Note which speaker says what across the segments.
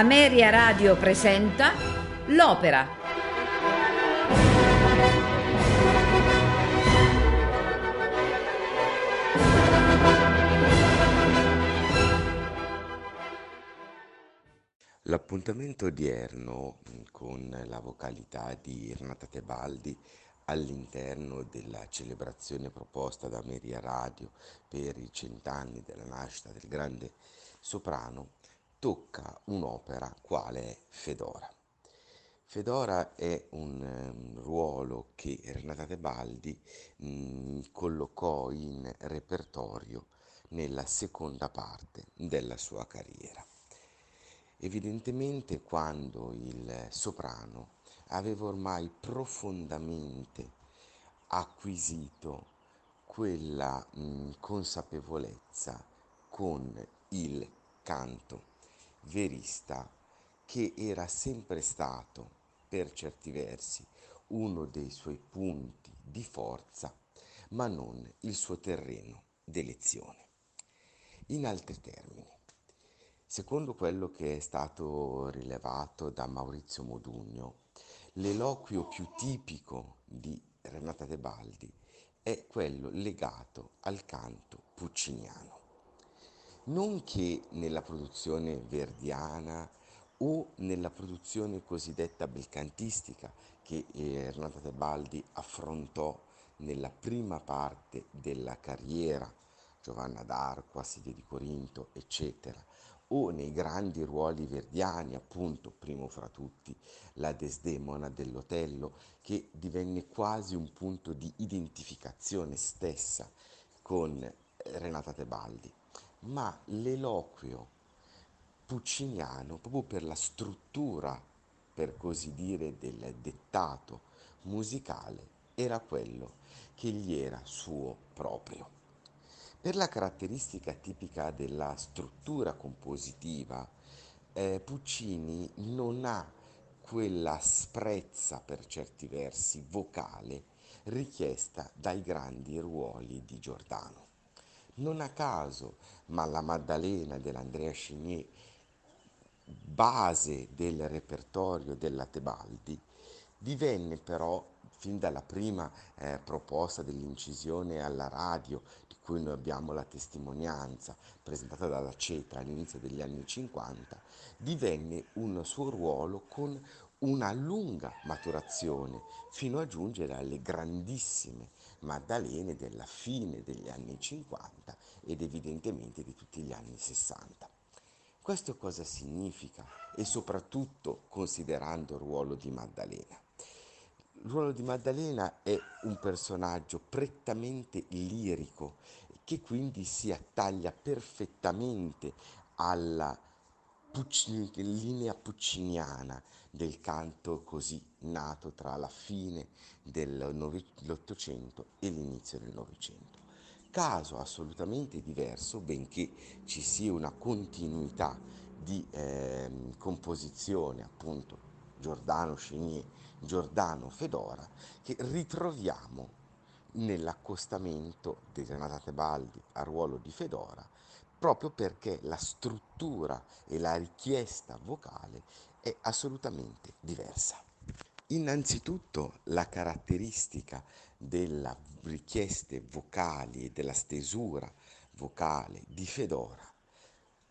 Speaker 1: Ameria Radio presenta L'Opera.
Speaker 2: L'appuntamento odierno con la vocalità di Renata Tebaldi all'interno della celebrazione proposta da Ameria Radio per i cent'anni della nascita del grande soprano tocca un'opera quale è Fedora. Fedora è un um, ruolo che Renata Tebaldi mh, mm, collocò in repertorio nella seconda parte della sua carriera. Evidentemente quando il soprano aveva ormai profondamente acquisito quella mh, mm, consapevolezza con il canto verista che era sempre stato, per certi versi, uno dei suoi punti di forza, ma non il suo terreno d'elezione. In altri termini, secondo quello che è stato rilevato da Maurizio Modugno, l'eloquio più tipico di Renata Tebaldi è quello legato al canto pucciniano non che nella produzione verdiana o nella produzione cosiddetta belcantistica che eh, Renata Tebaldi affrontò nella prima parte della carriera, Giovanna d'Arco, Assidia di Corinto, eccetera, o nei grandi ruoli verdiani, appunto, primo fra tutti, la Desdemona dell'Otello, che divenne quasi un punto di identificazione stessa con Renata Tebaldi ma l'eloquio pucciniano, proprio per la struttura, per così dire, del dettato musicale, era quello che gli era suo proprio. Per la caratteristica tipica della struttura compositiva, eh, Puccini non ha quella sprezza per certi versi vocale richiesta dai grandi ruoli di Giordano. Non a caso, ma la Maddalena dell'Andrea Chigné, base del repertorio della Tebaldi, divenne però fin dalla prima eh, proposta dell'incisione alla radio, di cui noi abbiamo la testimonianza, presentata dalla CETA all'inizio degli anni 50, divenne un suo ruolo con una lunga maturazione fino a giungere alle grandissime Maddalene della fine degli anni 50 ed evidentemente di tutti gli anni 60. Questo cosa significa? E soprattutto considerando il ruolo di Maddalena. Il ruolo di Maddalena è un personaggio prettamente lirico che quindi si attaglia perfettamente alla Puccini, linea pucciniana del canto così nato tra la fine dell'Ottocento e l'inizio del Novecento. Caso assolutamente diverso, benché ci sia una continuità di eh, composizione, appunto Giordano Chenier, Giordano Fedora, che ritroviamo nell'accostamento di Renata Tebaldi al ruolo di Fedora proprio perché la struttura e la richiesta vocale è assolutamente diversa. Innanzitutto la caratteristica delle richieste vocali e della stesura vocale di Fedora,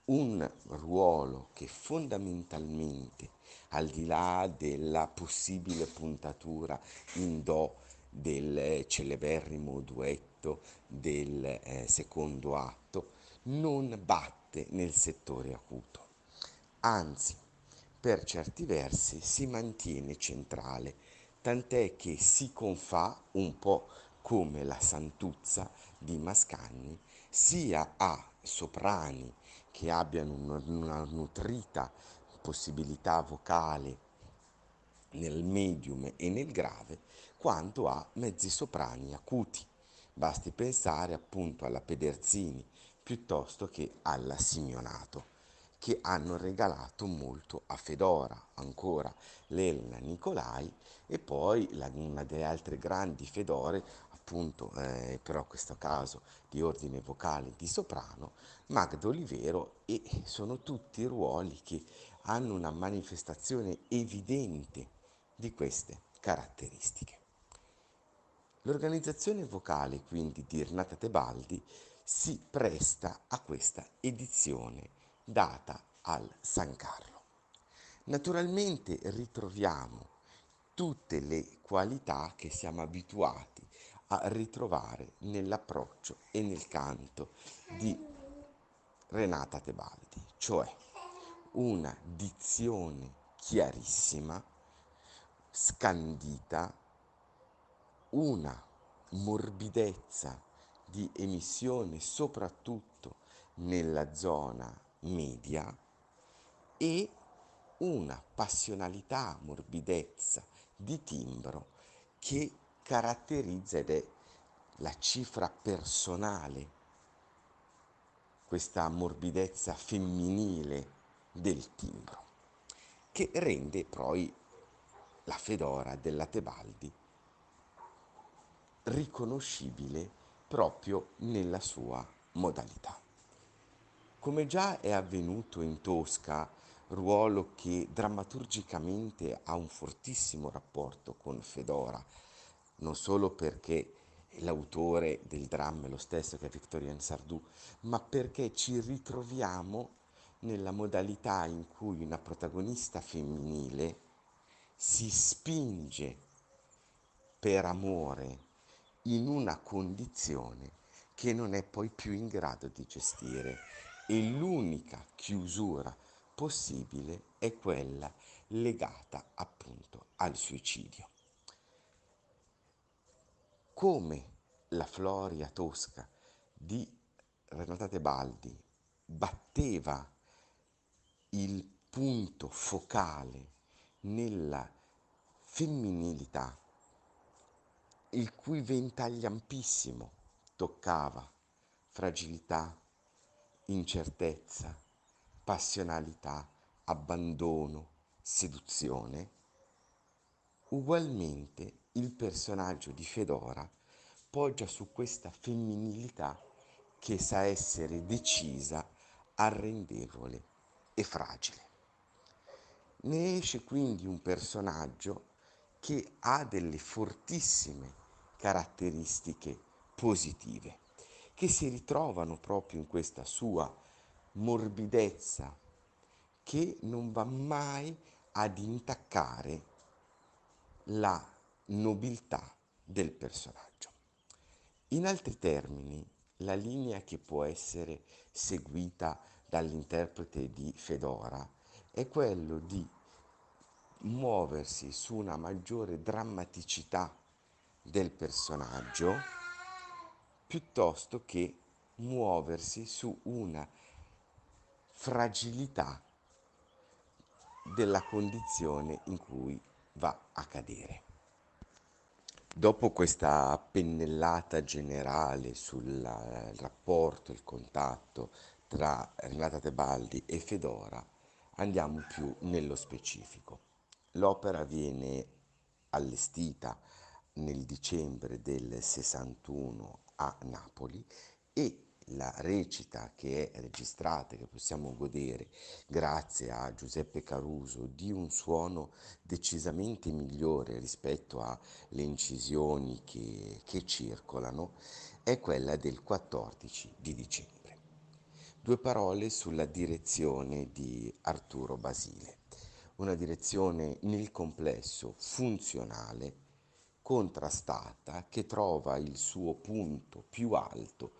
Speaker 2: un ruolo che fondamentalmente, al di là della possibile puntatura in Do del celeberrimo duetto del eh, secondo atto, non batte nel settore acuto, anzi per certi versi si mantiene centrale, tant'è che si confà un po' come la santuzza di Mascagni sia a soprani che abbiano una nutrita possibilità vocale nel medium e nel grave, quanto a mezzi soprani acuti. Basti pensare appunto alla Pederzini, piuttosto che alla Simeonato, che hanno regalato molto a Fedora, ancora l'Elena Nicolai e poi la, una delle altre grandi Fedore, appunto, eh, però in questo caso di ordine vocale di soprano, Magda Olivero e sono tutti ruoli che hanno una manifestazione evidente di queste caratteristiche. L'organizzazione vocale quindi di Renata Tebaldi si presta a questa edizione data al San Carlo. Naturalmente ritroviamo tutte le qualità che siamo abituati a ritrovare nell'approccio e nel canto di Renata Tebaldi, cioè una dizione chiarissima, scandita, una morbidezza di emissione soprattutto nella zona media e una passionalità, morbidezza di timbro che caratterizza ed è la cifra personale, questa morbidezza femminile del timbro, che rende poi la fedora della Tebaldi riconoscibile proprio nella sua modalità. Come già è avvenuto in Tosca, ruolo che drammaturgicamente ha un fortissimo rapporto con Fedora, non solo perché l'autore del dramma è lo stesso che è Victorien Sardou, ma perché ci ritroviamo nella modalità in cui una protagonista femminile si spinge per amore in una condizione che non è poi più in grado di gestire e l'unica chiusura possibile è quella legata appunto al suicidio. Come la Floria Tosca di Renata Tebaldi batteva il punto focale nella femminilità il cui ventaglio ampissimo toccava fragilità, incertezza, passionalità, abbandono, seduzione, ugualmente il personaggio di Fedora poggia su questa femminilità che sa essere decisa, arrendevole e fragile. Ne esce quindi un personaggio che ha delle fortissime caratteristiche positive che si ritrovano proprio in questa sua morbidezza che non va mai ad intaccare la nobiltà del personaggio. In altri termini, la linea che può essere seguita dall'interprete di Fedora è quello di muoversi su una maggiore drammaticità del personaggio piuttosto che muoversi su una fragilità della condizione in cui va a cadere. Dopo questa pennellata generale sul rapporto, il contatto tra Renata Tebaldi e Fedora, andiamo più nello specifico. L'opera viene allestita nel dicembre del 61 a Napoli e la recita che è registrata, che possiamo godere grazie a Giuseppe Caruso, di un suono decisamente migliore rispetto alle incisioni che, che circolano, è quella del 14 di dicembre. Due parole sulla direzione di Arturo Basile, una direzione nel complesso funzionale, contrastata, che trova il suo punto più alto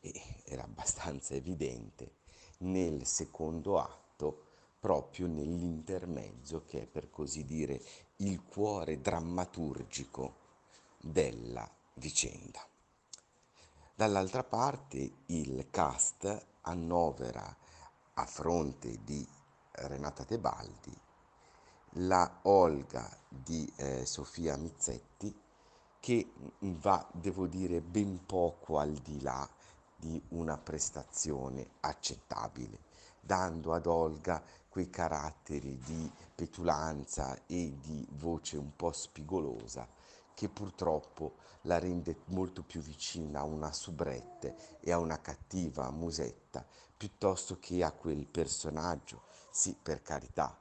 Speaker 2: e era abbastanza evidente nel secondo atto, proprio nell'intermezzo che è per così dire il cuore drammaturgico della vicenda. Dall'altra parte il cast annovera a fronte di Renata Tebaldi la Olga di eh, Sofia Mizzetti che va, devo dire, ben poco al di là di una prestazione accettabile, dando ad Olga quei caratteri di petulanza e di voce un po' spigolosa che purtroppo la rende molto più vicina a una soubrette e a una cattiva musetta piuttosto che a quel personaggio. Sì per carità,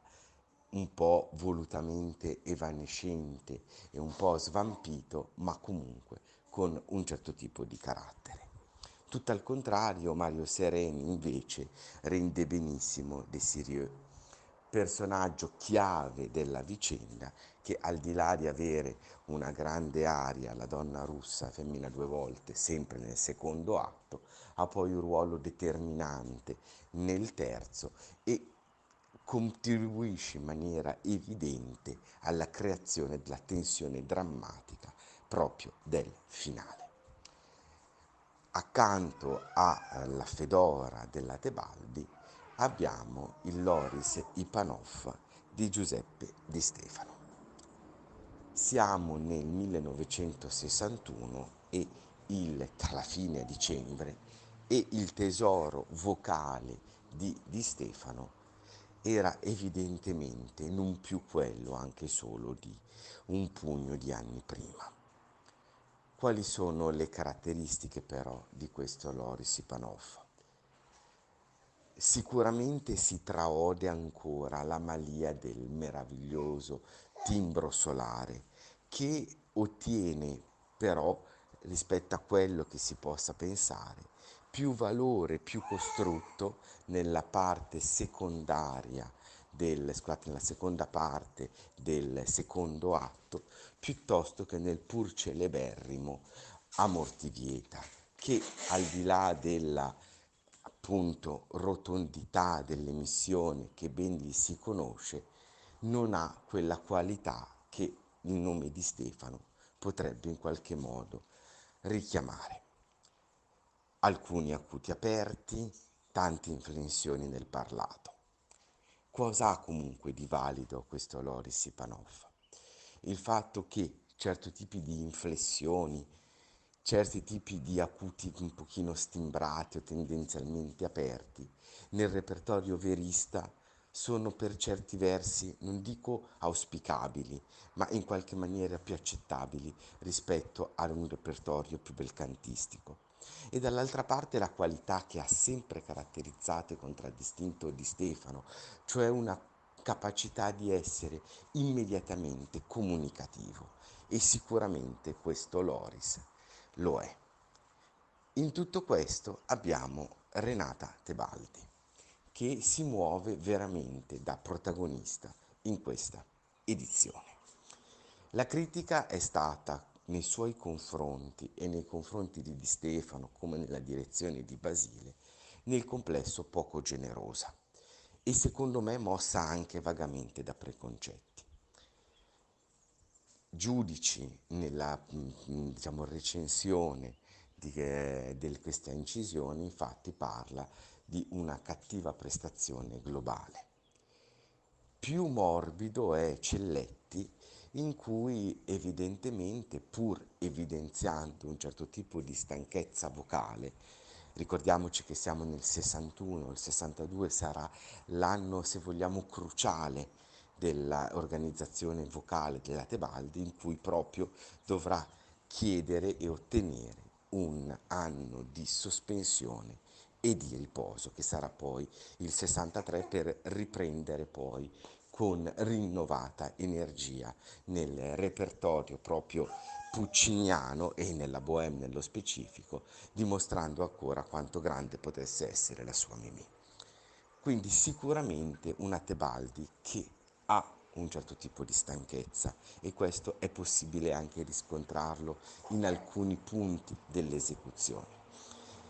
Speaker 2: un po' volutamente evanescente e un po' svampito, ma comunque con un certo tipo di carattere. Tutto al contrario, Mario Sereni invece rende benissimo Desirio, personaggio chiave della vicenda che al di là di avere una grande aria, la donna russa, femmina due volte, sempre nel secondo atto, ha poi un ruolo determinante nel terzo e contribuisce in maniera evidente alla creazione della tensione drammatica proprio del finale. Accanto alla fedora della Tebaldi abbiamo il Loris Ipanov di Giuseppe Di Stefano. Siamo nel 1961 e il, tra la fine dicembre e il tesoro vocale di Di Stefano era evidentemente non più quello anche solo di un pugno di anni prima. Quali sono le caratteristiche però di questo Loris Ipanov? Sicuramente si traode ancora la malia del meraviglioso timbro solare che ottiene però rispetto a quello che si possa pensare più valore, più costrutto nella parte secondaria del, scusate, nella seconda parte del secondo atto, piuttosto che nel pur celeberrimo Amortivieta, che al di là della appunto rotondità delle missioni che ben gli si conosce, non ha quella qualità che il nome di Stefano potrebbe in qualche modo richiamare. Alcuni acuti aperti, tante inflessioni nel parlato. Cosa ha comunque di valido questo Loris Ipanov? Il fatto che certi tipi di inflessioni, certi tipi di acuti un pochino stimbrati o tendenzialmente aperti, nel repertorio verista sono per certi versi, non dico auspicabili, ma in qualche maniera più accettabili rispetto a un repertorio più belcantistico. E dall'altra parte la qualità che ha sempre caratterizzato e contraddistinto di Stefano, cioè una capacità di essere immediatamente comunicativo. E sicuramente questo Loris lo è. In tutto questo abbiamo Renata Tebaldi che si muove veramente da protagonista in questa edizione. La critica è stata nei suoi confronti e nei confronti di Di Stefano come nella direzione di Basile, nel complesso poco generosa e secondo me mossa anche vagamente da preconcetti. Giudici nella diciamo, recensione di, eh, di questa incisione infatti parla di una cattiva prestazione globale. Più morbido è Celletti in cui evidentemente, pur evidenziando un certo tipo di stanchezza vocale, ricordiamoci che siamo nel 61, il 62 sarà l'anno, se vogliamo, cruciale dell'organizzazione vocale della Tebaldi, in cui proprio dovrà chiedere e ottenere un anno di sospensione e di riposo, che sarà poi il 63 per riprendere poi con rinnovata energia nel repertorio proprio pucciniano e nella bohème nello specifico, dimostrando ancora quanto grande potesse essere la sua Mimì. Quindi sicuramente una Tebaldi che ha un certo tipo di stanchezza e questo è possibile anche riscontrarlo in alcuni punti dell'esecuzione.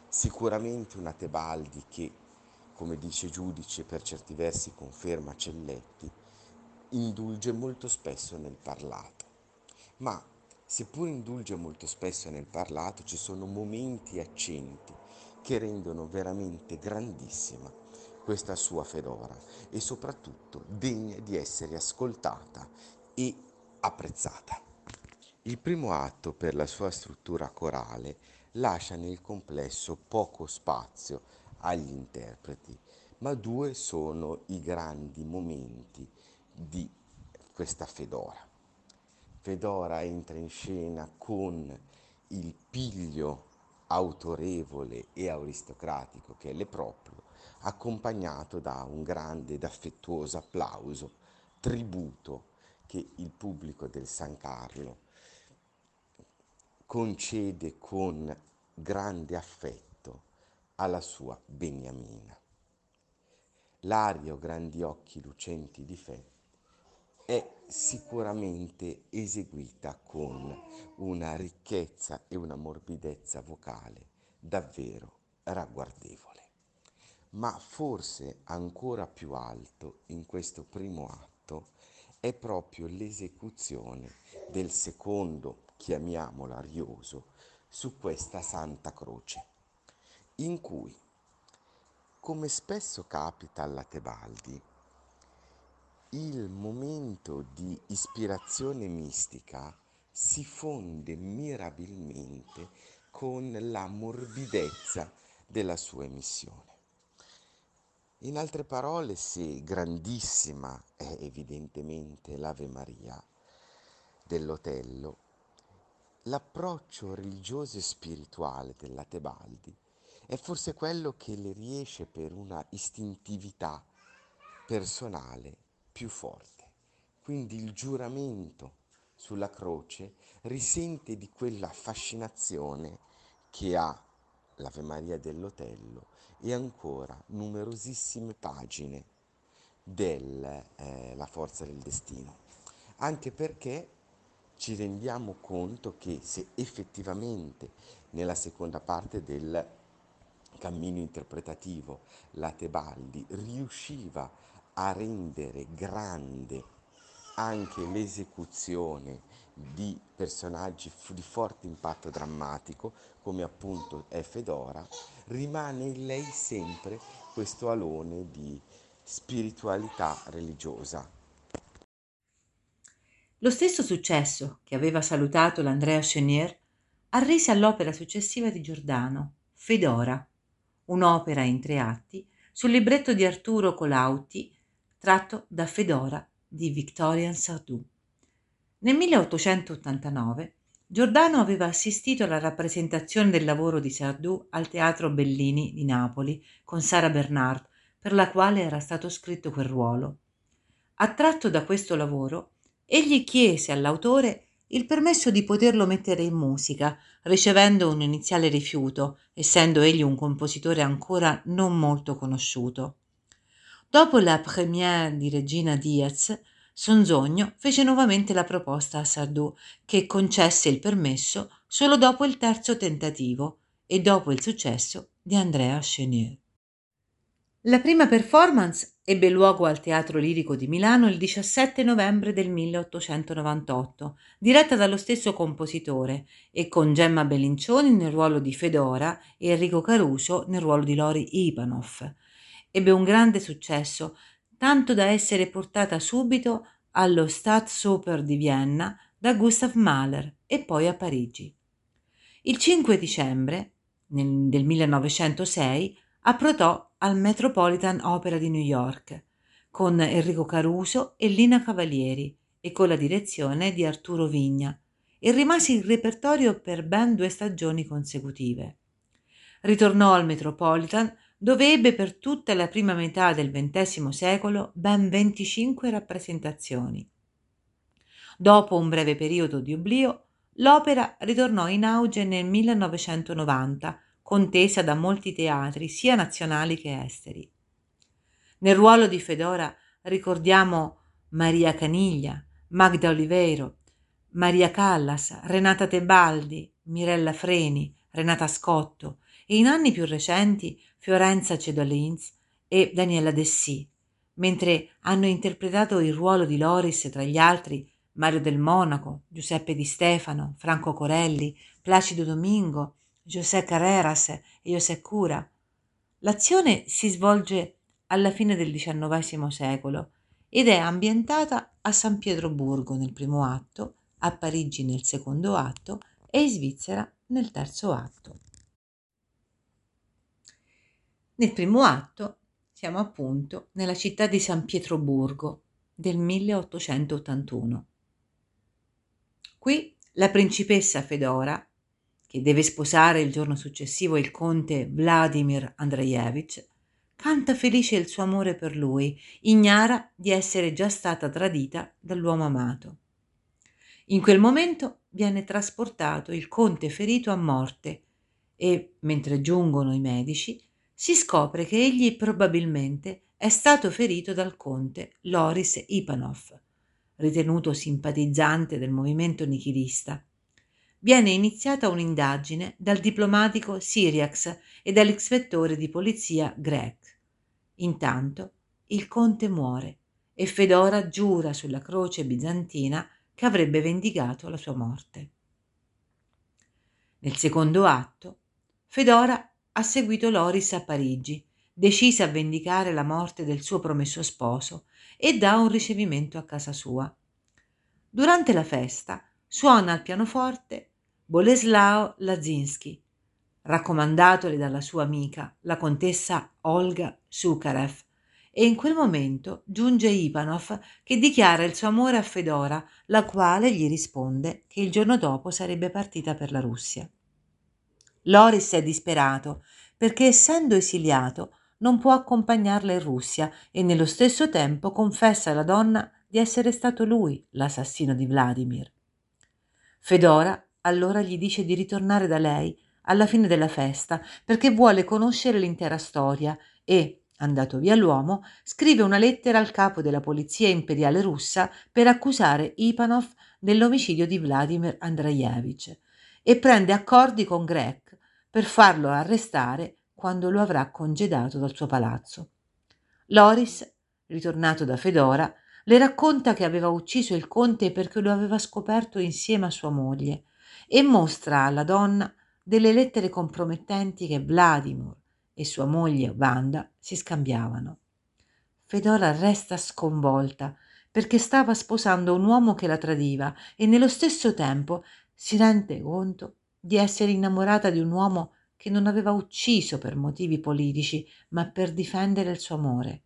Speaker 2: Sicuramente una Tebaldi che come dice Giudice, per certi versi conferma Celletti, indulge molto spesso nel parlato. Ma seppur indulge molto spesso nel parlato, ci sono momenti accenti che rendono veramente grandissima questa sua fedora e soprattutto degna di essere ascoltata e apprezzata. Il primo atto per la sua struttura corale lascia nel complesso poco spazio agli interpreti, ma due sono i grandi momenti di questa Fedora. Fedora entra in scena con il piglio autorevole e aristocratico che è le proprio, accompagnato da un grande ed affettuoso applauso, tributo che il pubblico del San Carlo concede con grande affetto alla sua Beniamina. L'ario grandi occhi lucenti di fe è sicuramente eseguita con una ricchezza e una morbidezza vocale davvero ragguardevole. Ma forse ancora più alto in questo primo atto è proprio l'esecuzione del secondo, chiamiamolo arioso, su questa Santa Croce, in cui, come spesso capita alla Tebaldi, il momento di ispirazione mistica si fonde mirabilmente con la morbidezza della sua emissione. In altre parole, se grandissima è evidentemente l'Ave Maria dell'Otello, l'approccio religioso e spirituale della Tebaldi è forse quello che le riesce per una istintività personale più forte. Quindi il giuramento sulla croce risente di quella fascinazione che ha l'Ave Maria dell'Otello e ancora numerosissime pagine della eh, Forza del Destino, anche perché ci rendiamo conto che se effettivamente nella seconda parte del cammino interpretativo la Tebaldi riusciva a rendere grande anche l'esecuzione di personaggi di forte impatto drammatico, come appunto è Fedora, rimane in lei sempre questo alone di spiritualità religiosa.
Speaker 1: Lo stesso successo che aveva salutato l'Andrea Chenier arrese all'opera successiva di Giordano, Fedora, un'opera in tre atti sul libretto di Arturo Colautti tratto da Fedora di Victorian Sardou. Nel 1889 Giordano aveva assistito alla rappresentazione del lavoro di Sardou al Teatro Bellini di Napoli con Sara Bernard, per la quale era stato scritto quel ruolo. Attratto da questo lavoro, egli chiese all'autore il permesso di poterlo mettere in musica, ricevendo un iniziale rifiuto, essendo egli un compositore ancora non molto conosciuto. Dopo la première di Regina Diaz, Sonzogno fece nuovamente la proposta a Sardou, che concesse il permesso solo dopo il terzo tentativo e dopo il successo di Andrea Chenier. La prima performance ebbe luogo al Teatro Lirico di Milano il 17 novembre del 1898, diretta dallo stesso compositore e con Gemma Bellincioni nel ruolo di Fedora e Enrico Caruso nel ruolo di Lori Ivanov ebbe un grande successo, tanto da essere portata subito allo Staatsoper di Vienna da Gustav Mahler e poi a Parigi. Il 5 dicembre del 1906 approdò al Metropolitan Opera di New York con Enrico Caruso e Lina Cavalieri e con la direzione di Arturo Vigna e rimase in repertorio per ben due stagioni consecutive. Ritornò al Metropolitan dove ebbe per tutta la prima metà del XX secolo ben 25 rappresentazioni. Dopo un breve periodo di oblio, l'opera ritornò in auge nel 1990, contesa da molti teatri, sia nazionali che esteri. Nel ruolo di Fedora ricordiamo Maria Caniglia, Magda Oliveiro, Maria Callas, Renata Tebaldi, Mirella Freni, Renata Scotto e in anni più recenti Fiorenza Cedolins e Daniela Dessì, mentre hanno interpretato il ruolo di Loris tra gli altri Mario del Monaco, Giuseppe Di Stefano, Franco Corelli, Placido Domingo, José Carreras e José Cura. L'azione si svolge alla fine del XIX secolo ed è ambientata a San Pietroburgo nel primo atto, a Parigi nel secondo atto e in Svizzera nel terzo atto. Nel primo atto siamo appunto nella città di San Pietroburgo del 1881. Qui la principessa Fedora, che deve sposare il giorno successivo il conte Vladimir Andreevich, canta felice il suo amore per lui, ignara di essere già stata tradita dall'uomo amato. In quel momento viene trasportato il conte ferito a morte e, mentre giungono i medici, si scopre che egli probabilmente è stato ferito dal conte Loris Ipanov, ritenuto simpatizzante del movimento nichilista. Viene iniziata un'indagine dal diplomatico Siriax e dall'ispettore di polizia Greg. Intanto il conte muore e Fedora giura sulla croce bizantina che avrebbe vendicato la sua morte. Nel secondo atto, Fedora ha seguito Loris a Parigi, decisa a vendicare la morte del suo promesso sposo e dà un ricevimento a casa sua. Durante la festa suona al pianoforte Boleslao Lazinski, raccomandatole dalla sua amica, la contessa Olga Sukarev, e in quel momento giunge Ivanov che dichiara il suo amore a Fedora, la quale gli risponde che il giorno dopo sarebbe partita per la Russia. Loris è disperato perché essendo esiliato non può accompagnarla in Russia e nello stesso tempo confessa alla donna di essere stato lui l'assassino di Vladimir. Fedora allora gli dice di ritornare da lei alla fine della festa perché vuole conoscere l'intera storia e, Andato via l'uomo, scrive una lettera al capo della polizia imperiale russa per accusare Ipanov dell'omicidio di Vladimir Andreevich e prende accordi con Grek per farlo arrestare quando lo avrà congedato dal suo palazzo. Loris, ritornato da Fedora, le racconta che aveva ucciso il conte perché lo aveva scoperto insieme a sua moglie e mostra alla donna delle lettere compromettenti che Vladimir e sua moglie Wanda si scambiavano. Fedora resta sconvolta perché stava sposando un uomo che la tradiva e nello stesso tempo si rende conto di essere innamorata di un uomo che non aveva ucciso per motivi politici, ma per difendere il suo amore.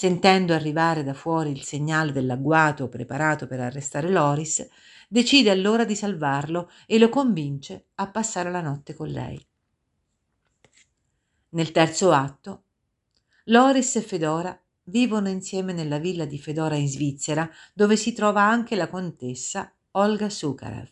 Speaker 1: Sentendo arrivare da fuori il segnale dell'agguato preparato per arrestare Loris, decide allora di salvarlo e lo convince a passare la notte con lei. Nel terzo atto, Loris e Fedora vivono insieme nella villa di Fedora in Svizzera, dove si trova anche la contessa Olga Sukarev.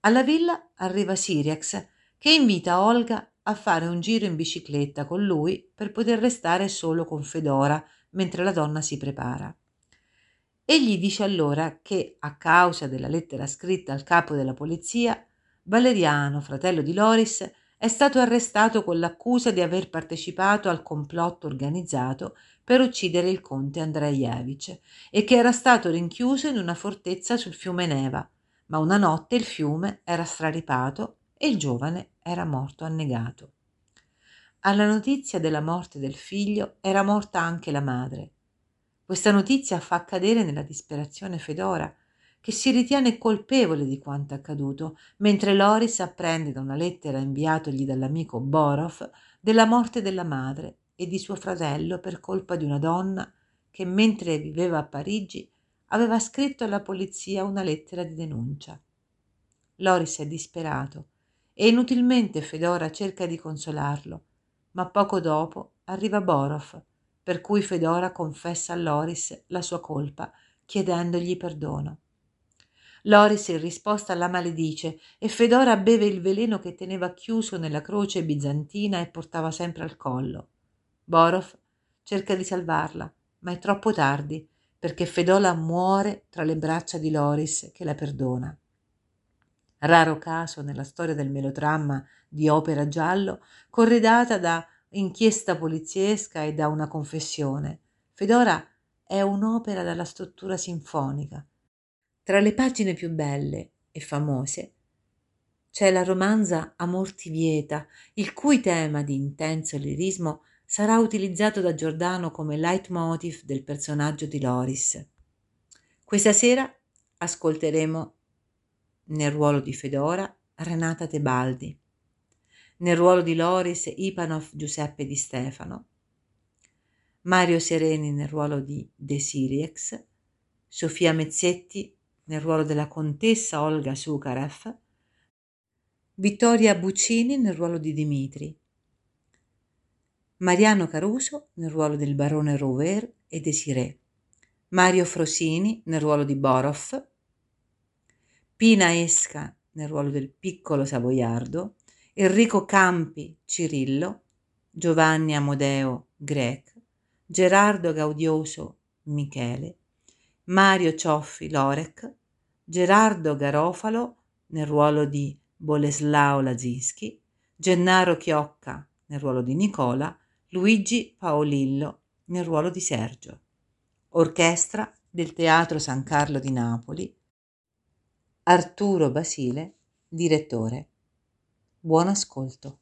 Speaker 1: Alla villa arriva Siriax, che invita Olga a fare un giro in bicicletta con lui per poter restare solo con Fedora mentre la donna si prepara. Egli dice allora che, a causa della lettera scritta al capo della polizia, Valeriano, fratello di Loris, è stato arrestato con l'accusa di aver partecipato al complotto organizzato per uccidere il conte Andreevich e che era stato rinchiuso in una fortezza sul fiume Neva, ma una notte il fiume era straripato e il giovane era morto annegato. Alla notizia della morte del figlio era morta anche la madre. Questa notizia fa cadere nella disperazione Fedora, che si ritiene colpevole di quanto accaduto, mentre Loris apprende da una lettera inviatogli dall'amico Borov della morte della madre e di suo fratello per colpa di una donna che mentre viveva a Parigi aveva scritto alla polizia una lettera di denuncia. Loris è disperato e inutilmente Fedora cerca di consolarlo, ma poco dopo arriva Borov, per cui Fedora confessa a Loris la sua colpa chiedendogli perdono. Loris in risposta la maledice e Fedora beve il veleno che teneva chiuso nella croce bizantina e portava sempre al collo. Borov cerca di salvarla, ma è troppo tardi perché Fedora muore tra le braccia di Loris che la perdona. Raro caso nella storia del melodramma di opera giallo, corredata da inchiesta poliziesca e da una confessione. Fedora è un'opera dalla struttura sinfonica, tra le pagine più belle e famose c'è la romanza Amor ti vieta, il cui tema di intenso lirismo sarà utilizzato da Giordano come leitmotiv del personaggio di Loris. Questa sera ascolteremo nel ruolo di Fedora Renata Tebaldi, nel ruolo di Loris Ipanov Giuseppe Di Stefano, Mario Sereni nel ruolo di De Siriex, Sofia Mezzetti nel ruolo della contessa Olga Sukarev, Vittoria Buccini nel ruolo di Dimitri,
Speaker 3: Mariano Caruso nel ruolo del barone Rouver e Desiree, Mario Frosini nel ruolo di Borov, Pina Esca nel ruolo del piccolo savoiardo, Enrico Campi Cirillo, Giovanni Amodeo Grec, Gerardo Gaudioso Michele, Mario Cioffi Lorek, Gerardo Garofalo nel ruolo di Boleslao Lazinski, Gennaro Chiocca nel ruolo di Nicola, Luigi Paolillo nel ruolo di Sergio. Orchestra del Teatro San Carlo di Napoli, Arturo Basile, direttore. Buon ascolto.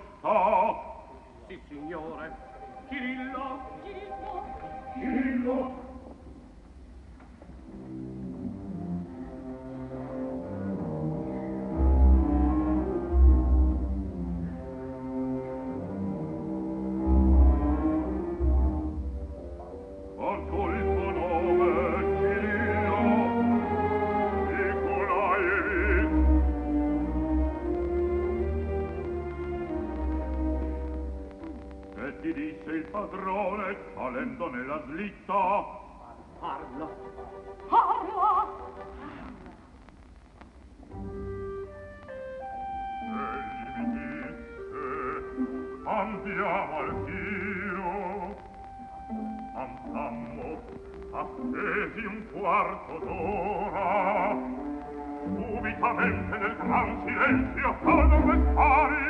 Speaker 4: bella slitta. Parla. Parla.
Speaker 2: Egli
Speaker 4: mi disse, andiamo al tiro. Andammo, attesi un quarto d'ora. Subitamente nel gran silenzio, a non restare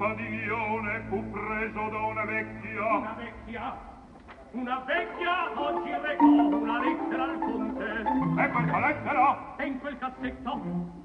Speaker 4: padiglione fu preso da una vecchia. Una
Speaker 3: vecchia? Una vecchia oggi recò una lettera al conte.
Speaker 4: E questa lettera?
Speaker 3: E in quel cassetto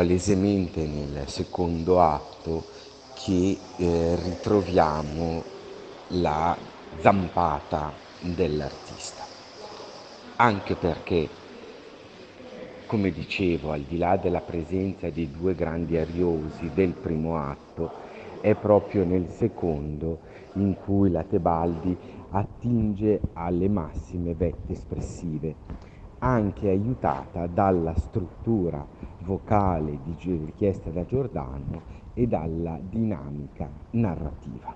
Speaker 2: palesemente nel secondo atto che eh, ritroviamo la zampata dell'artista, anche perché, come dicevo, al di là della presenza dei due grandi ariosi del primo atto, è proprio nel secondo in cui la Tebaldi attinge alle massime vette espressive anche aiutata dalla struttura vocale richiesta da Giordano e dalla dinamica narrativa.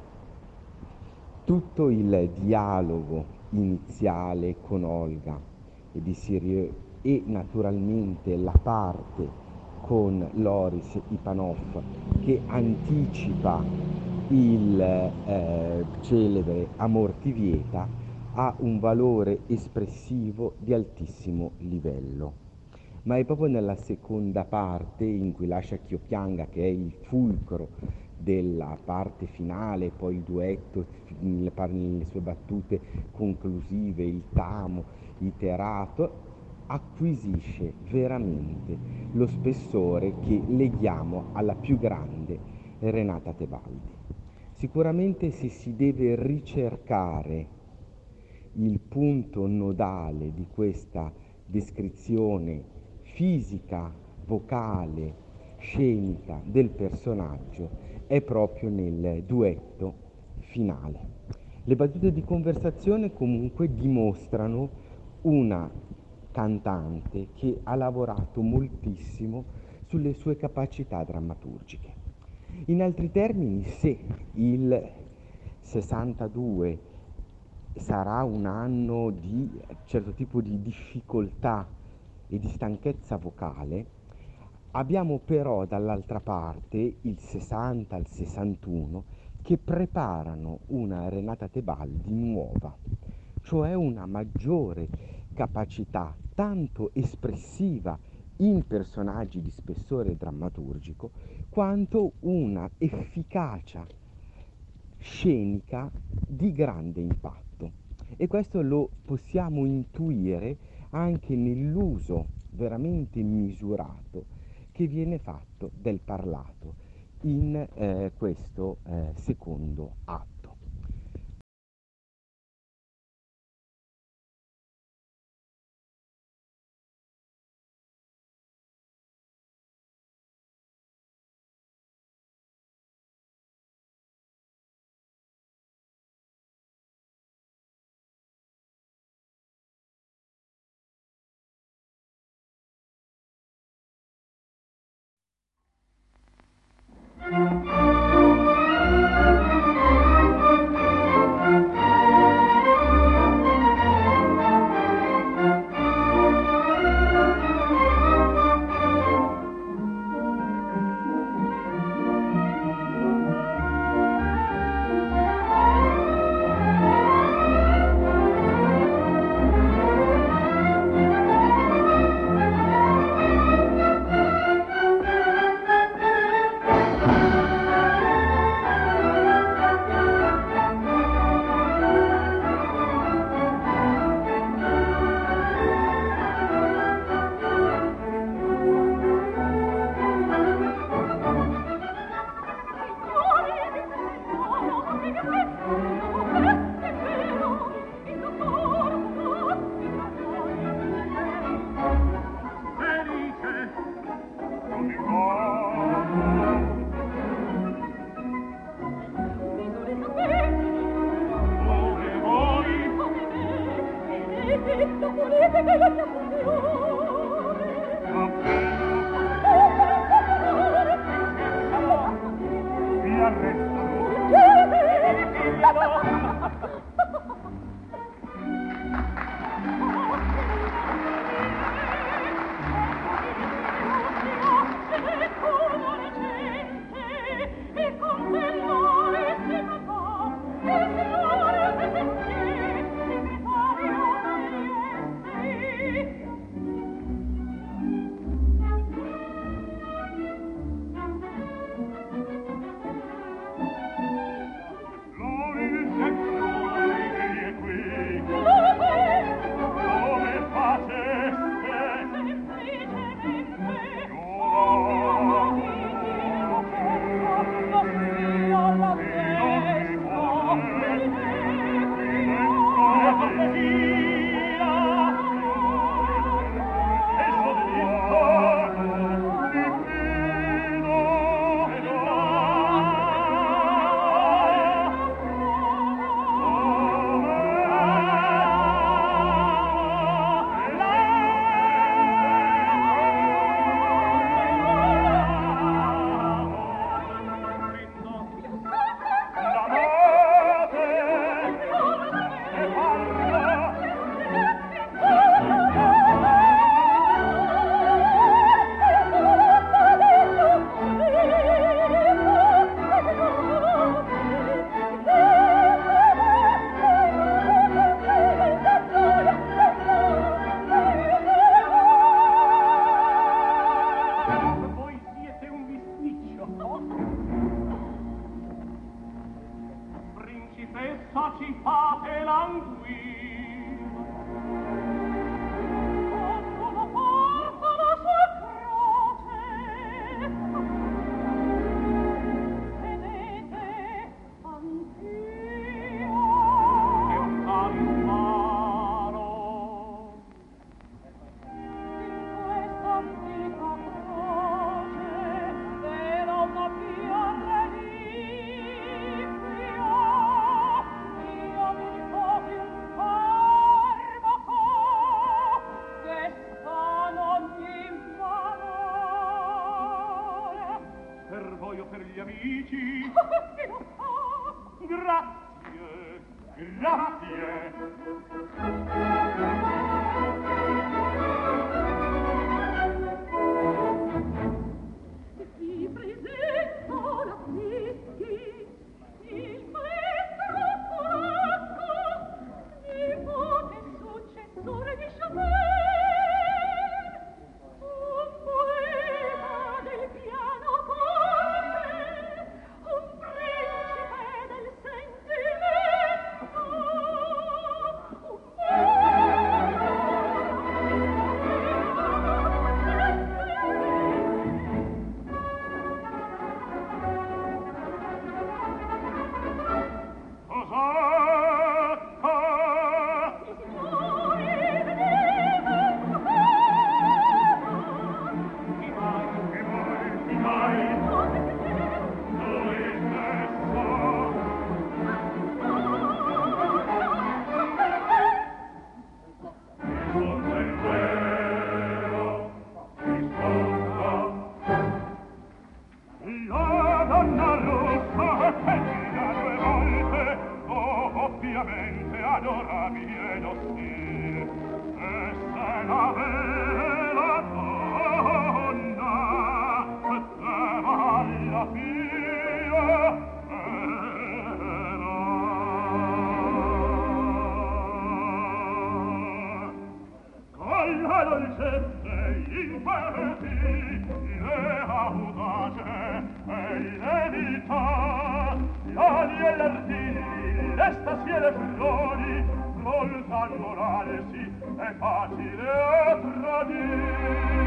Speaker 2: Tutto il dialogo iniziale con Olga e di Sirio e naturalmente la parte con Loris Ipanov che anticipa il eh, celebre Amor ti vieta ha un valore espressivo di altissimo livello. Ma è proprio nella seconda parte in cui lascia Chio pianga, che è il fulcro della parte finale, poi il duetto nelle sue battute conclusive, il tamo iterato, acquisisce veramente lo spessore che leghiamo alla più grande Renata Tebaldi. Sicuramente se si deve ricercare il punto nodale di questa descrizione fisica, vocale, scenica del personaggio è proprio nel duetto finale. Le battute di conversazione comunque dimostrano una cantante che ha lavorato moltissimo sulle sue capacità drammaturgiche. In altri termini, se il 62 sarà un anno di certo tipo di difficoltà e di stanchezza vocale, abbiamo però dall'altra parte il 60 al 61 che preparano una Renata Tebaldi nuova, cioè una maggiore capacità tanto espressiva in personaggi di spessore drammaturgico quanto una efficacia scenica di grande impatto. E questo lo possiamo intuire anche nell'uso veramente misurato che viene fatto del parlato in eh, questo eh, secondo atto.
Speaker 4: paudage e lievita l'ali e l'ardini l'estasi e le flori volta al morale sì è facile a tradir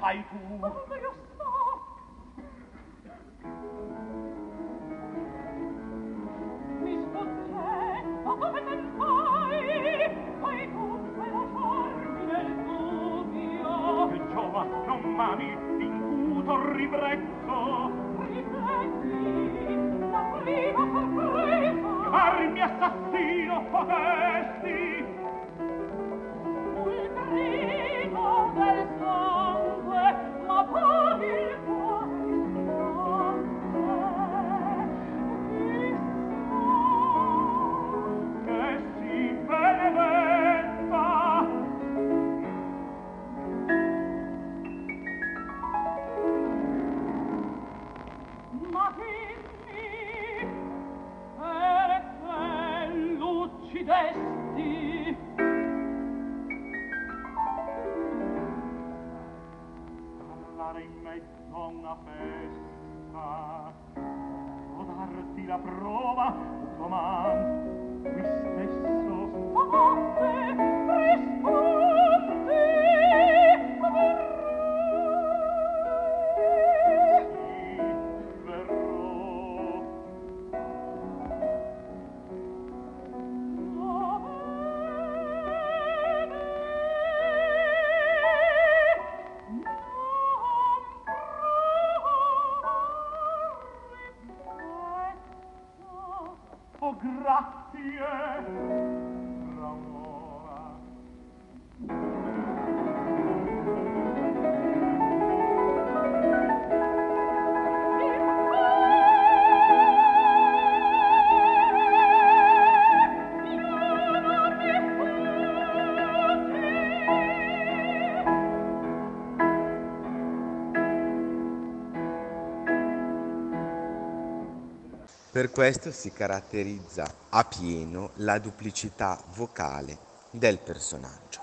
Speaker 4: un
Speaker 5: e
Speaker 2: Per questo si caratterizza a pieno la duplicità vocale del personaggio.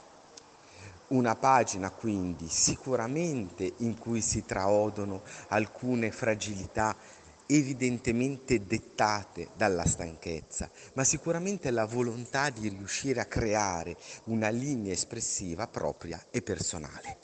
Speaker 2: Una pagina quindi sicuramente in cui si traodono alcune fragilità evidentemente dettate dalla stanchezza, ma sicuramente la volontà di riuscire a creare una linea espressiva propria e personale.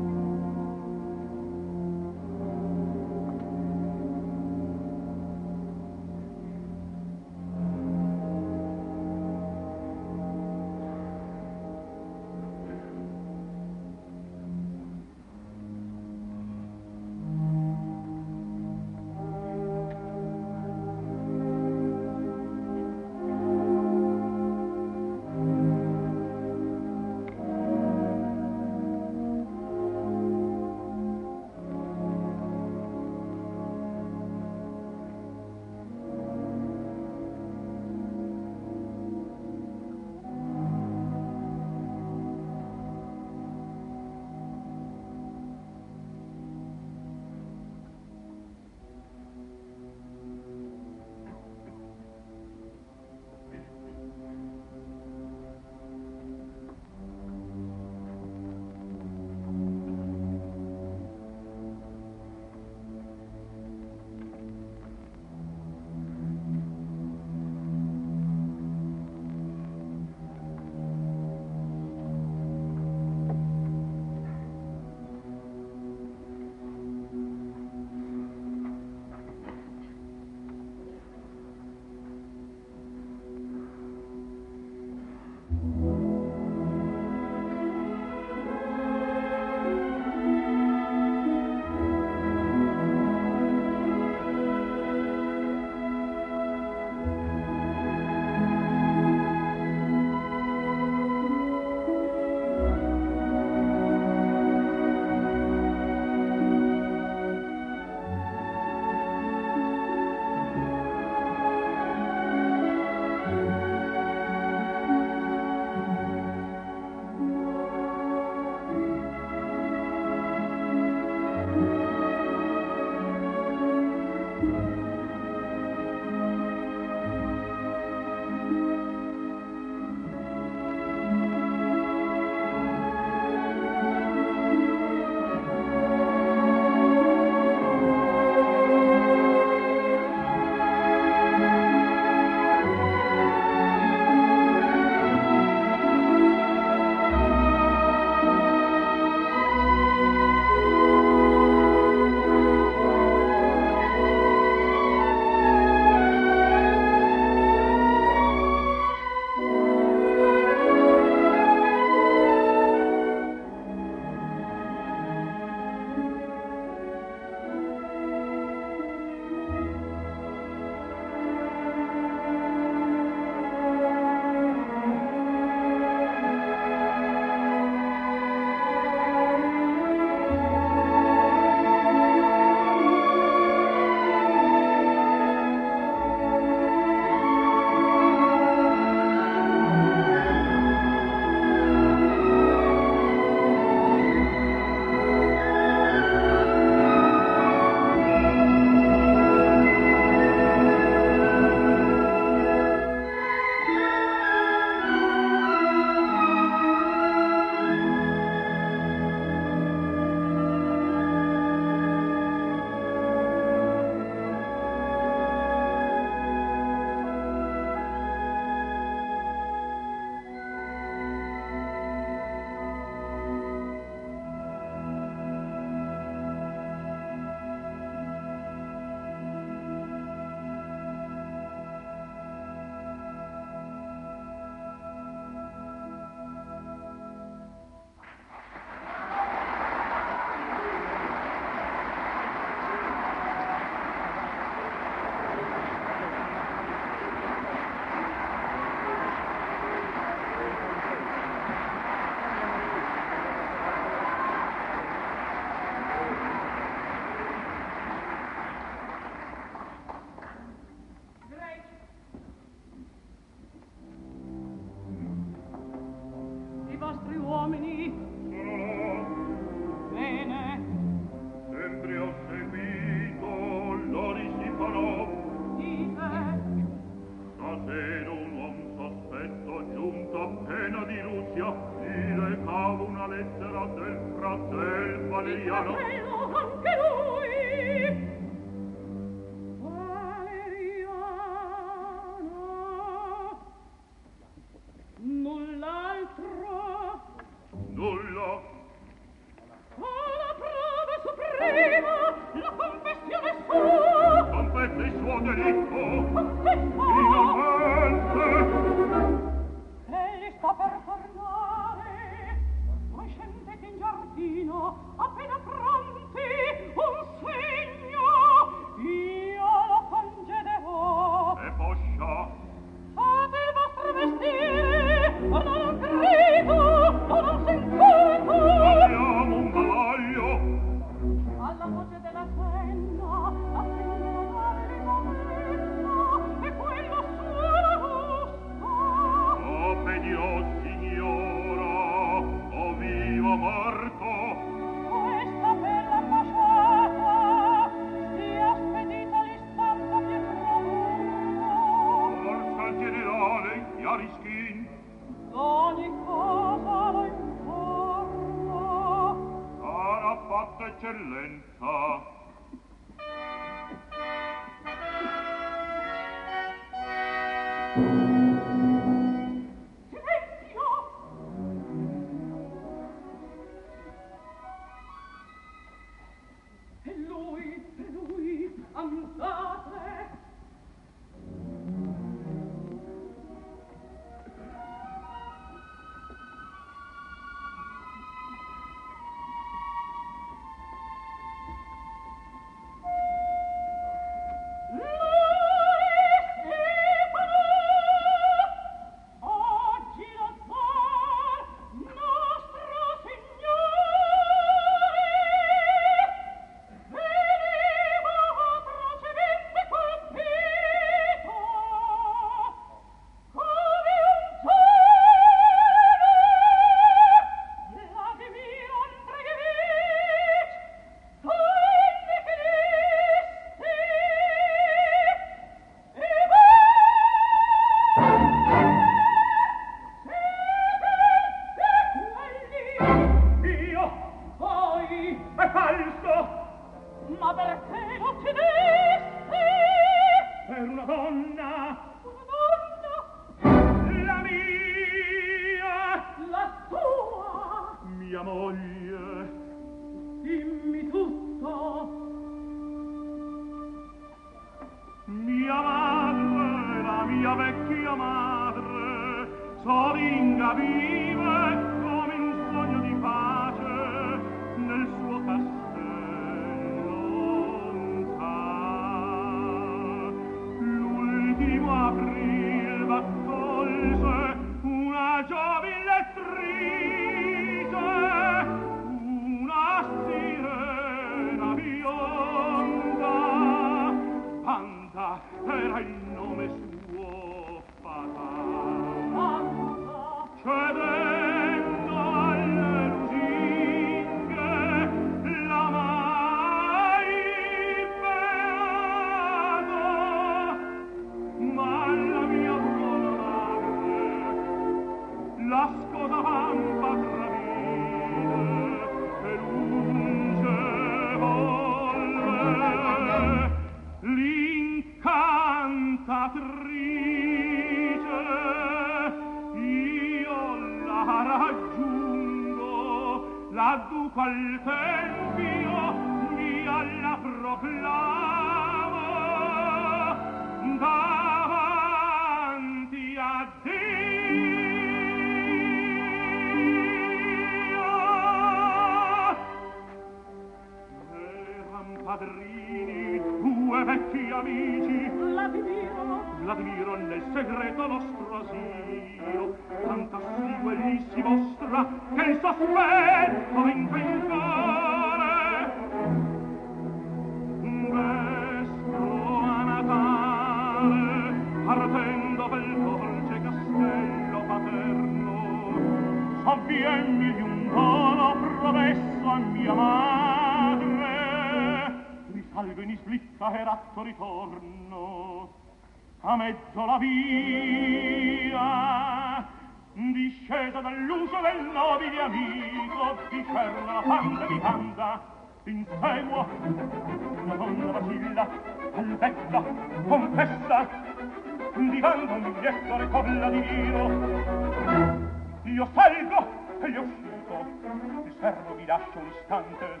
Speaker 4: lascio un
Speaker 5: istante.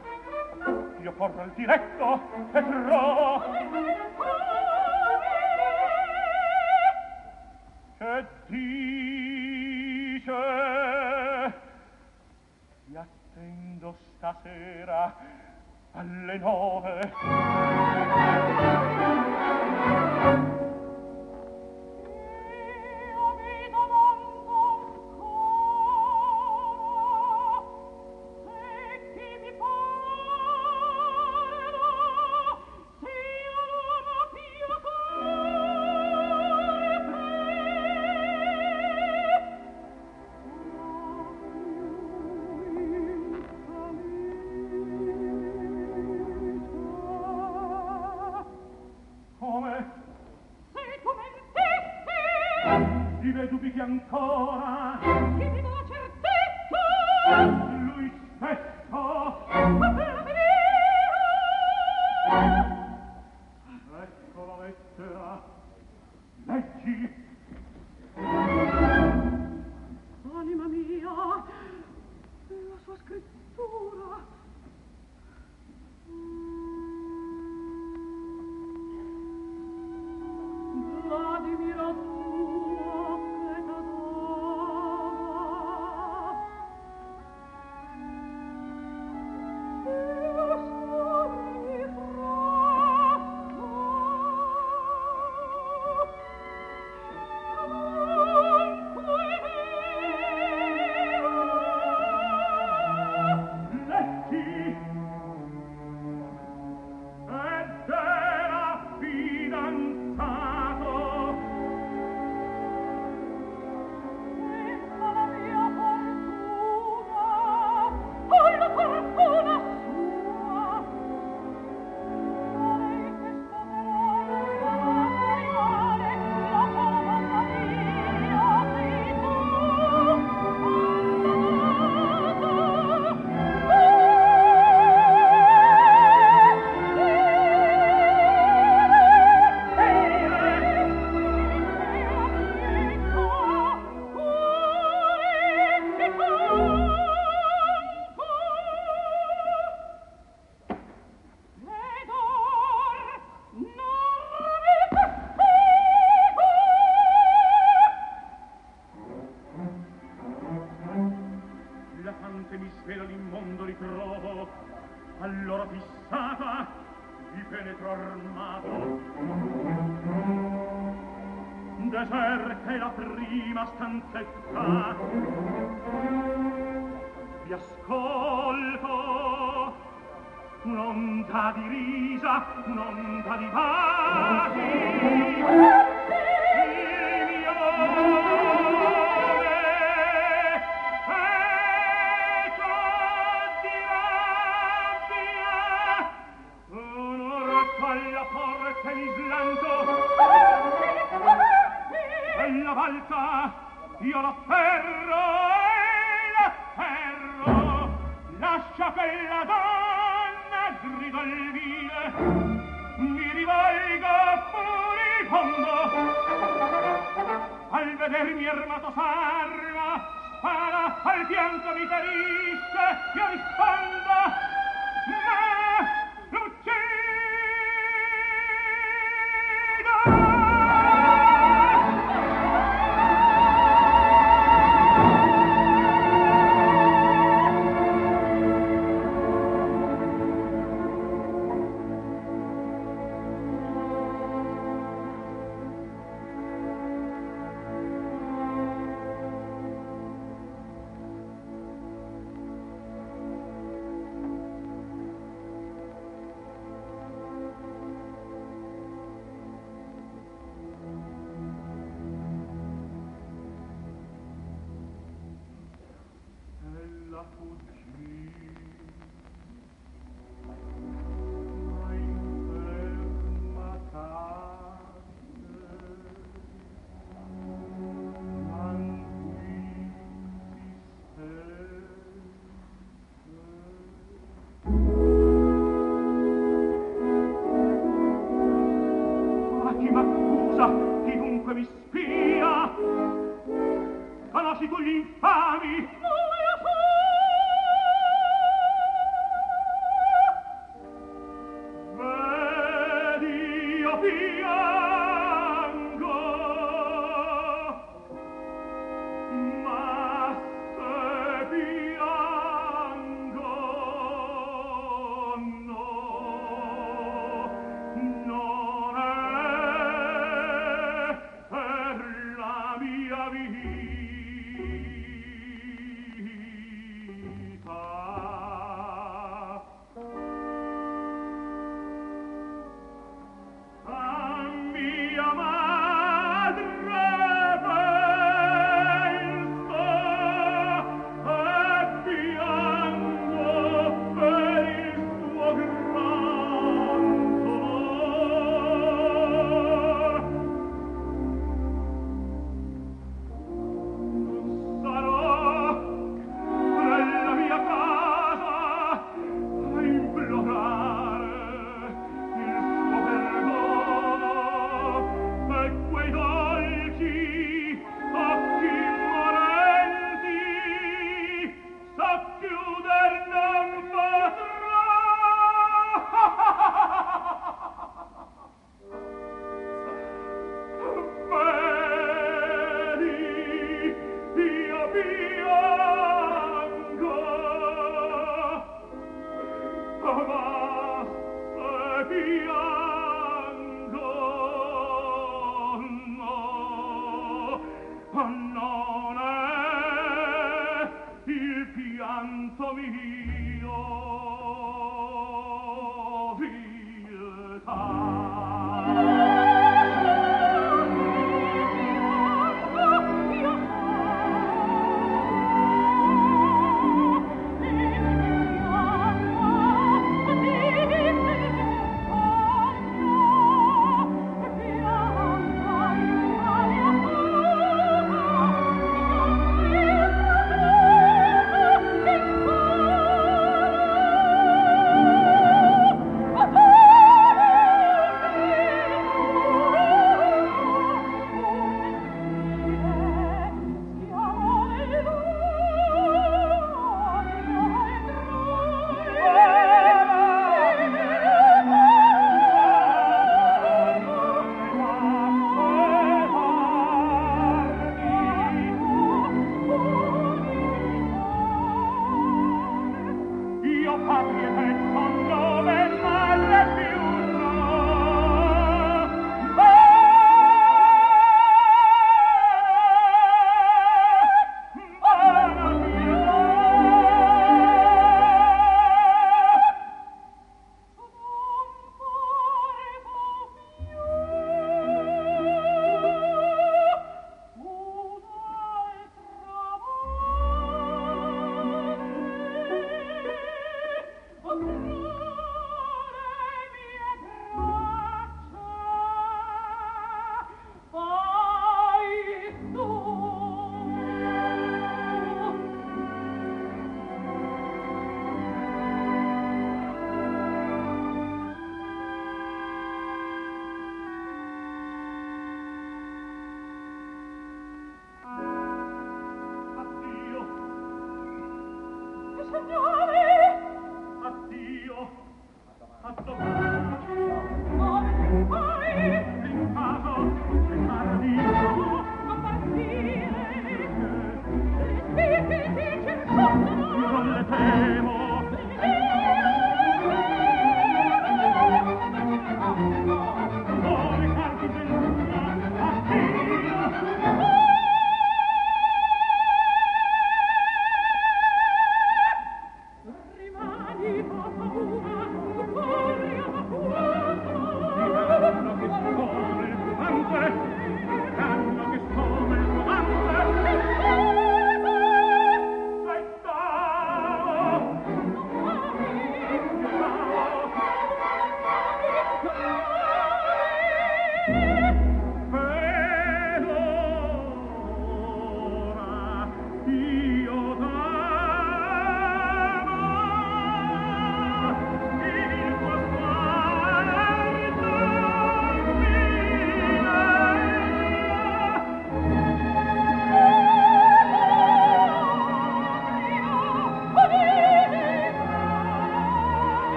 Speaker 5: Io corro al diretto e trovo che dice? Ti attendo stasera alle nove.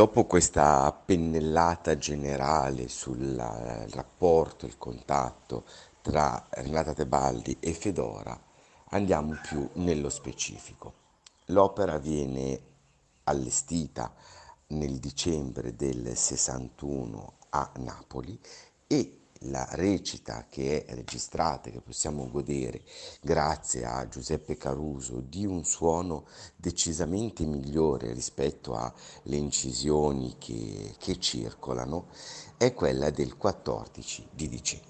Speaker 2: Dopo questa pennellata generale sul rapporto, il contatto tra Renata Tebaldi e Fedora, andiamo più nello specifico. L'opera viene allestita nel dicembre del 61 a Napoli e la recita che è registrata, che possiamo godere grazie a Giuseppe Caruso, di un suono decisamente migliore rispetto alle incisioni che, che circolano, è quella del 14 di dicembre.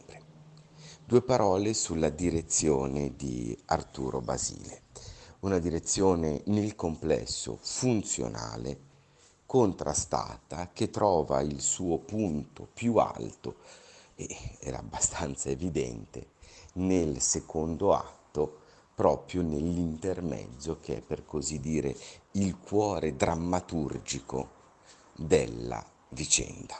Speaker 2: Due parole sulla direzione di Arturo Basile, una direzione nel complesso funzionale, contrastata, che trova il suo punto più alto e era abbastanza evidente nel secondo atto, proprio nell'intermezzo che è per così dire il cuore drammaturgico della vicenda.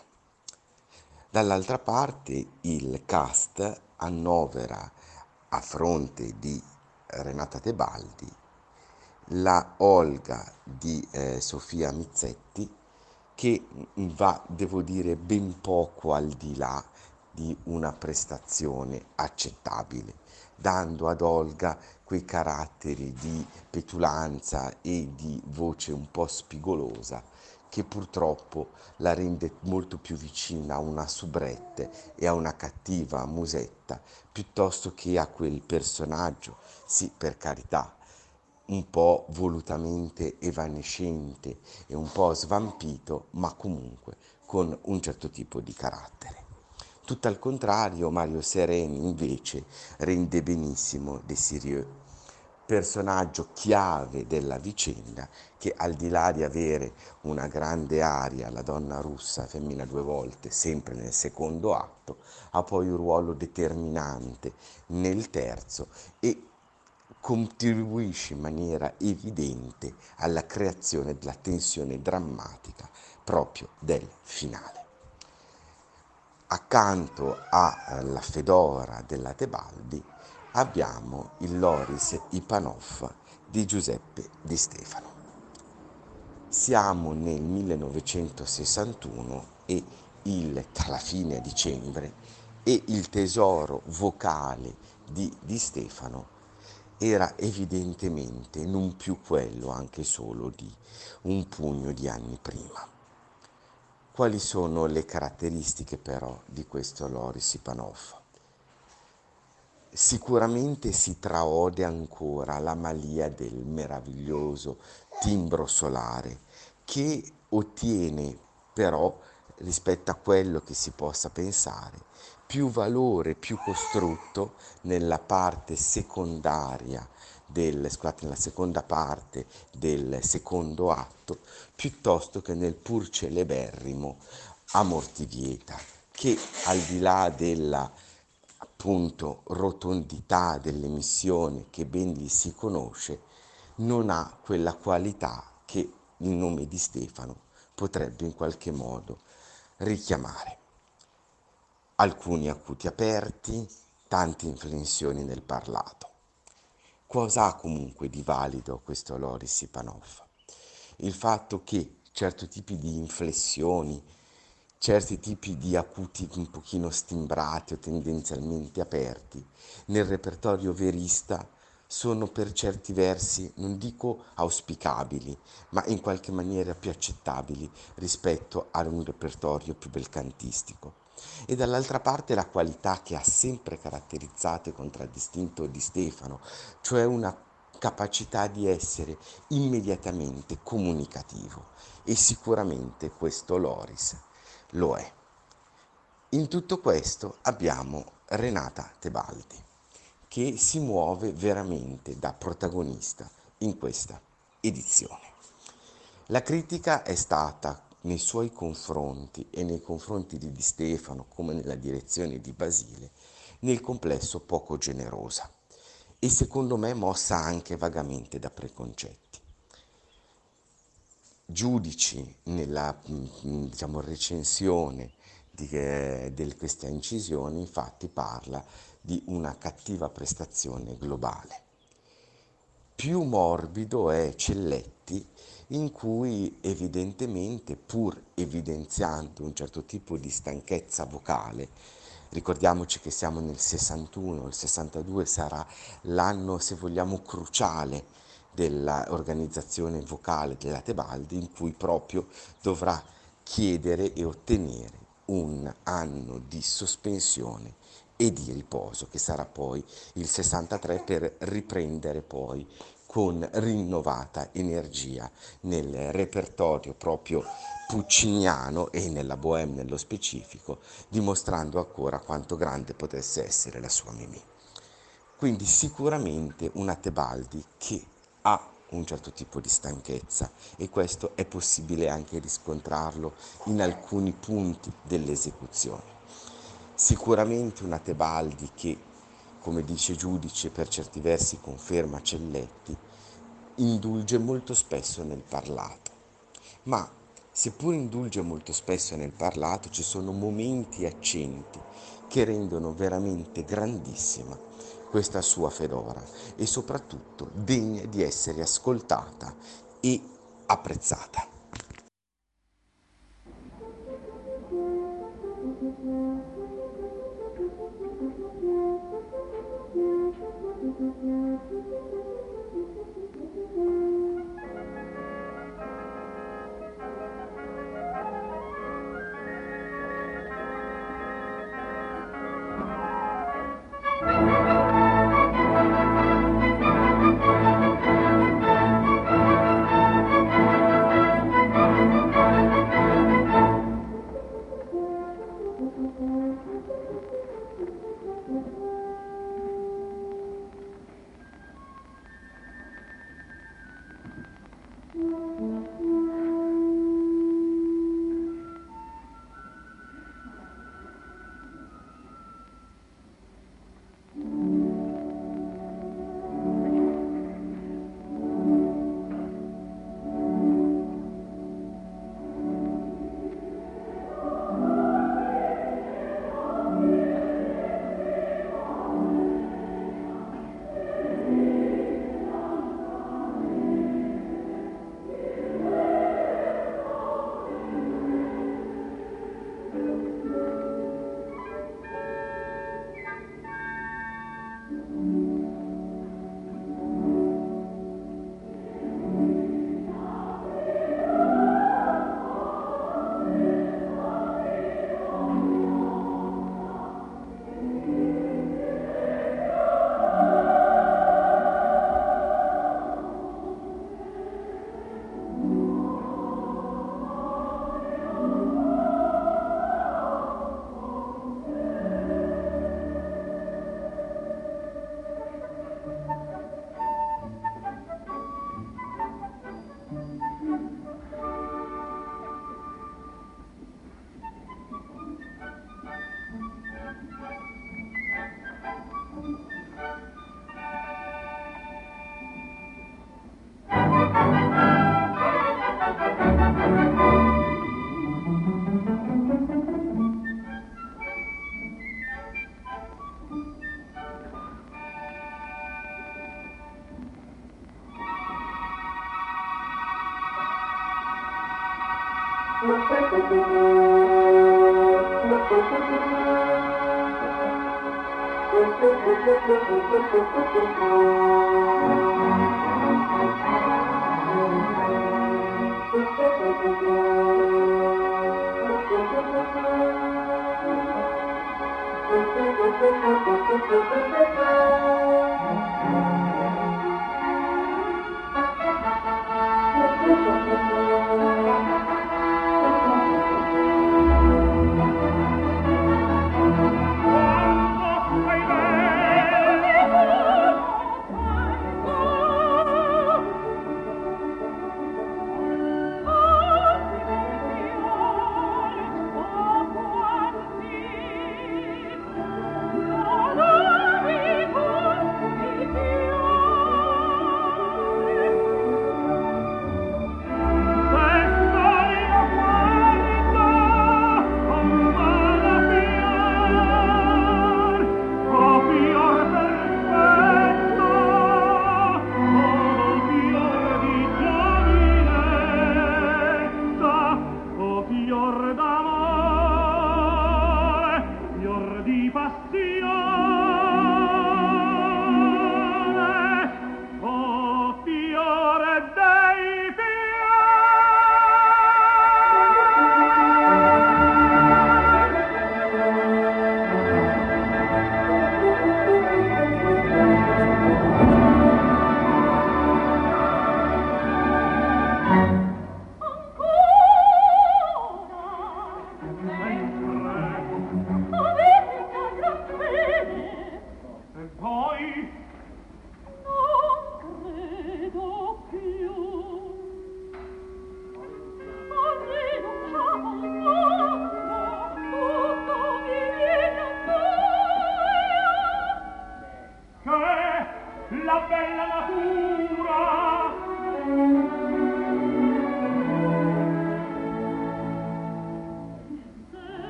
Speaker 2: Dall'altra parte il cast annovera a fronte di Renata Tebaldi la Olga di eh, Sofia Mizzetti che va, devo dire, ben poco al di là di una prestazione accettabile, dando ad Olga quei caratteri di petulanza e di voce un po' spigolosa che purtroppo la rende molto più vicina a una subrette e a una cattiva musetta piuttosto che a quel personaggio, sì per carità, un po' volutamente evanescente e un po' svampito, ma comunque con un certo tipo di carattere. Tutto al contrario, Mario Sereni invece rende benissimo Desirio, personaggio chiave della vicenda che al di là di avere una grande aria, la donna russa, femmina due volte, sempre nel secondo atto, ha poi un ruolo determinante nel terzo e contribuisce in maniera evidente alla creazione della tensione drammatica proprio del finale. Accanto alla eh, Fedora della Tebaldi abbiamo il Loris Ipanov di Giuseppe Di Stefano. Siamo nel 1961 e il, tra la fine dicembre e il tesoro vocale di Di Stefano era evidentemente non più quello anche solo di un pugno di anni prima. Quali sono le caratteristiche però di questo Loris Ipanov? Sicuramente si traode ancora la malia del meraviglioso timbro solare che ottiene però rispetto a quello che si possa pensare più valore, più costrutto nella parte secondaria del, scusate, nella seconda parte del secondo atto, piuttosto che nel pur celeberrimo Amortivieta, che al di là della appunto rotondità dell'emissione che ben gli si conosce, non ha quella qualità che il nome di Stefano potrebbe in qualche modo richiamare. Alcuni acuti aperti, tante inflessioni nel parlato. Cosa ha comunque di valido questo Loris Ipanov? Il fatto che certi tipi di inflessioni, certi tipi di acuti un pochino stimbrati o tendenzialmente aperti, nel repertorio verista sono per certi versi, non dico auspicabili, ma in qualche maniera più accettabili rispetto a un repertorio più belcantistico e dall'altra parte la qualità che ha sempre caratterizzato e contraddistinto Di Stefano, cioè una capacità di essere immediatamente comunicativo e sicuramente questo Loris lo è. In tutto questo abbiamo Renata Tebaldi che si muove veramente da protagonista in questa edizione. La critica è stata nei suoi confronti e nei confronti di Di Stefano come nella direzione di Basile, nel complesso poco generosa e secondo me mossa anche vagamente da preconcetti. Giudici nella mm, diciamo, recensione di, eh, di questa incisione infatti parla di una cattiva prestazione globale. Più morbido è Celletti in cui evidentemente, pur evidenziando un certo tipo di stanchezza vocale, ricordiamoci che siamo nel 61, il 62 sarà l'anno, se vogliamo, cruciale dell'organizzazione vocale della Tebaldi, in cui proprio dovrà chiedere e ottenere un anno di sospensione e di riposo, che sarà poi il 63 per riprendere poi con rinnovata energia nel repertorio proprio pucciniano e nella bohème nello specifico, dimostrando ancora quanto grande potesse essere la sua Mimì. Quindi sicuramente una Tebaldi che ha un certo tipo di stanchezza e questo è possibile anche riscontrarlo in alcuni punti dell'esecuzione. Sicuramente una Tebaldi che come dice Giudice, per certi versi conferma Celletti, indulge molto spesso nel parlato. Ma seppur indulge molto spesso nel parlato, ci sono momenti accenti che rendono veramente grandissima questa sua Fedora e soprattutto degna di essere ascoltata e apprezzata.
Speaker 5: Oh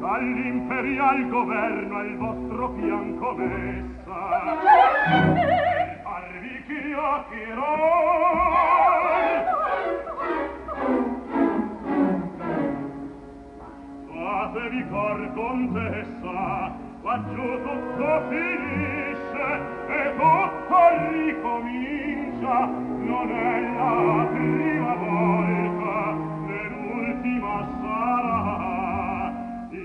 Speaker 4: All'imperial governo al vostro fianco messa. Parvi che Fatevi cor contessa Laggiù tutto finisce E tutto ricomincia. Non è la prima volta.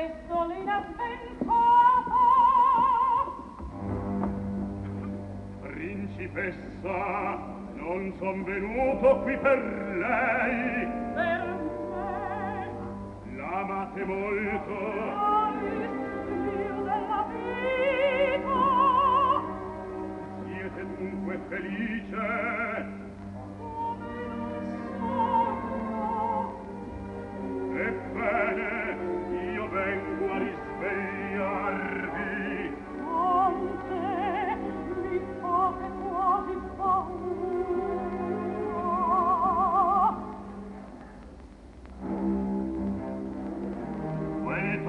Speaker 5: pestolina sventata
Speaker 4: principessa non son venuto qui per lei.
Speaker 5: Per me.
Speaker 4: L'amate molto.
Speaker 5: All'ispiro della vita
Speaker 4: siete dunque
Speaker 3: felice.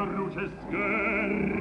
Speaker 5: verruces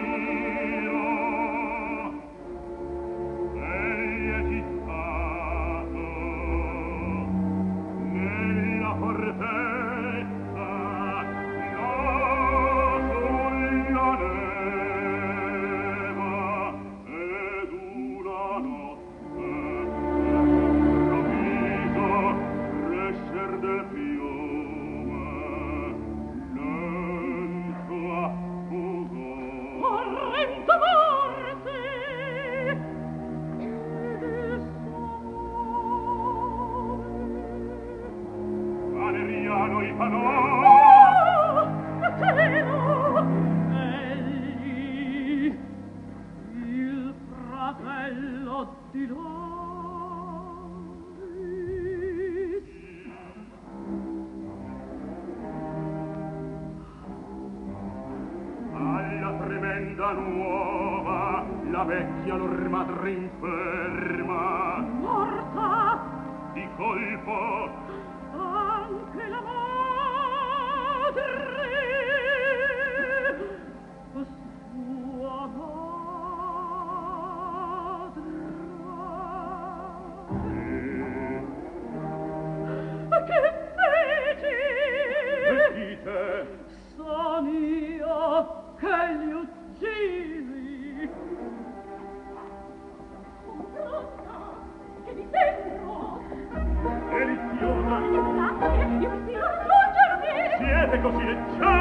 Speaker 5: vita nuova la vecchia lor madre inferma morta! Di colpo. Anche la madre confidenziale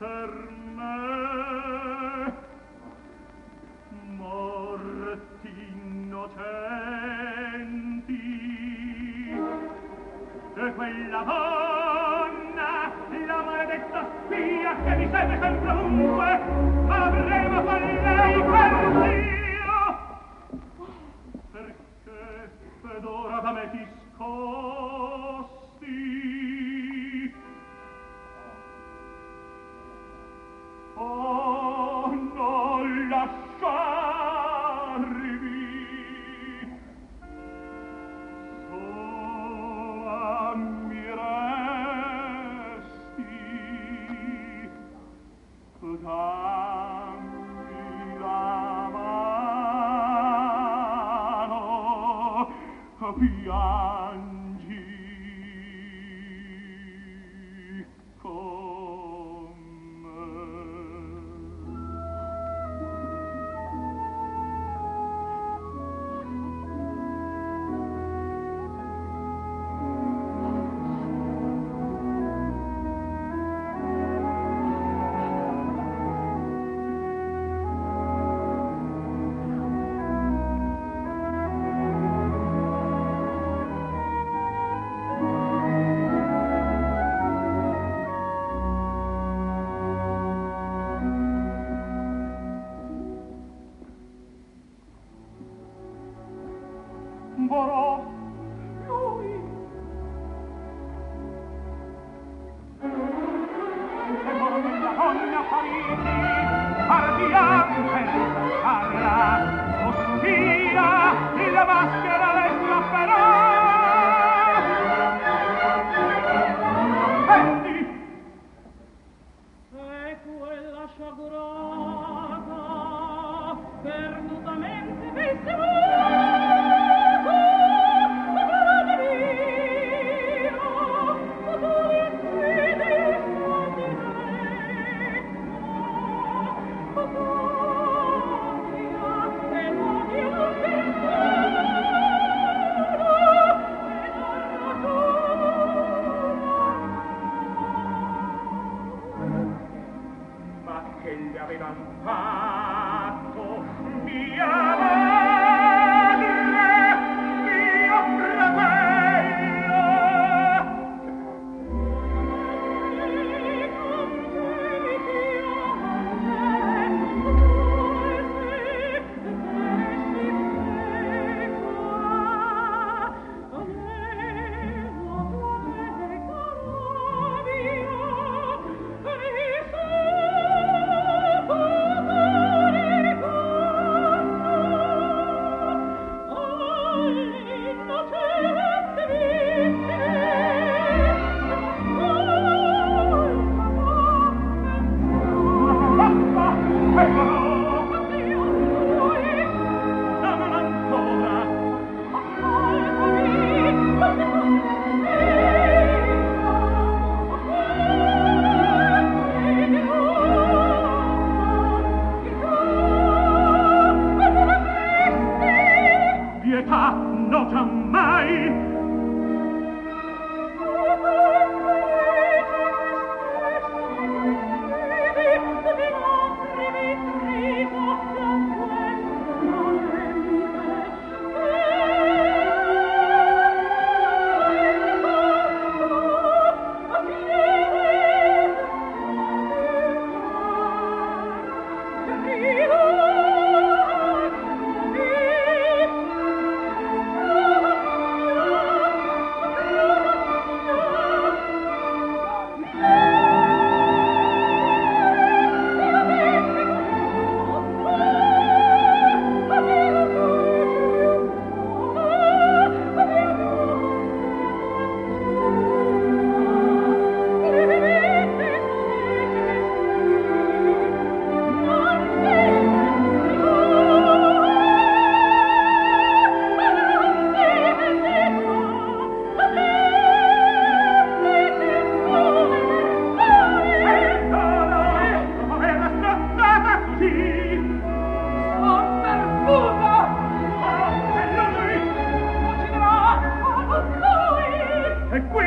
Speaker 5: Mirella Buddha.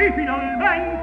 Speaker 5: mai finalmente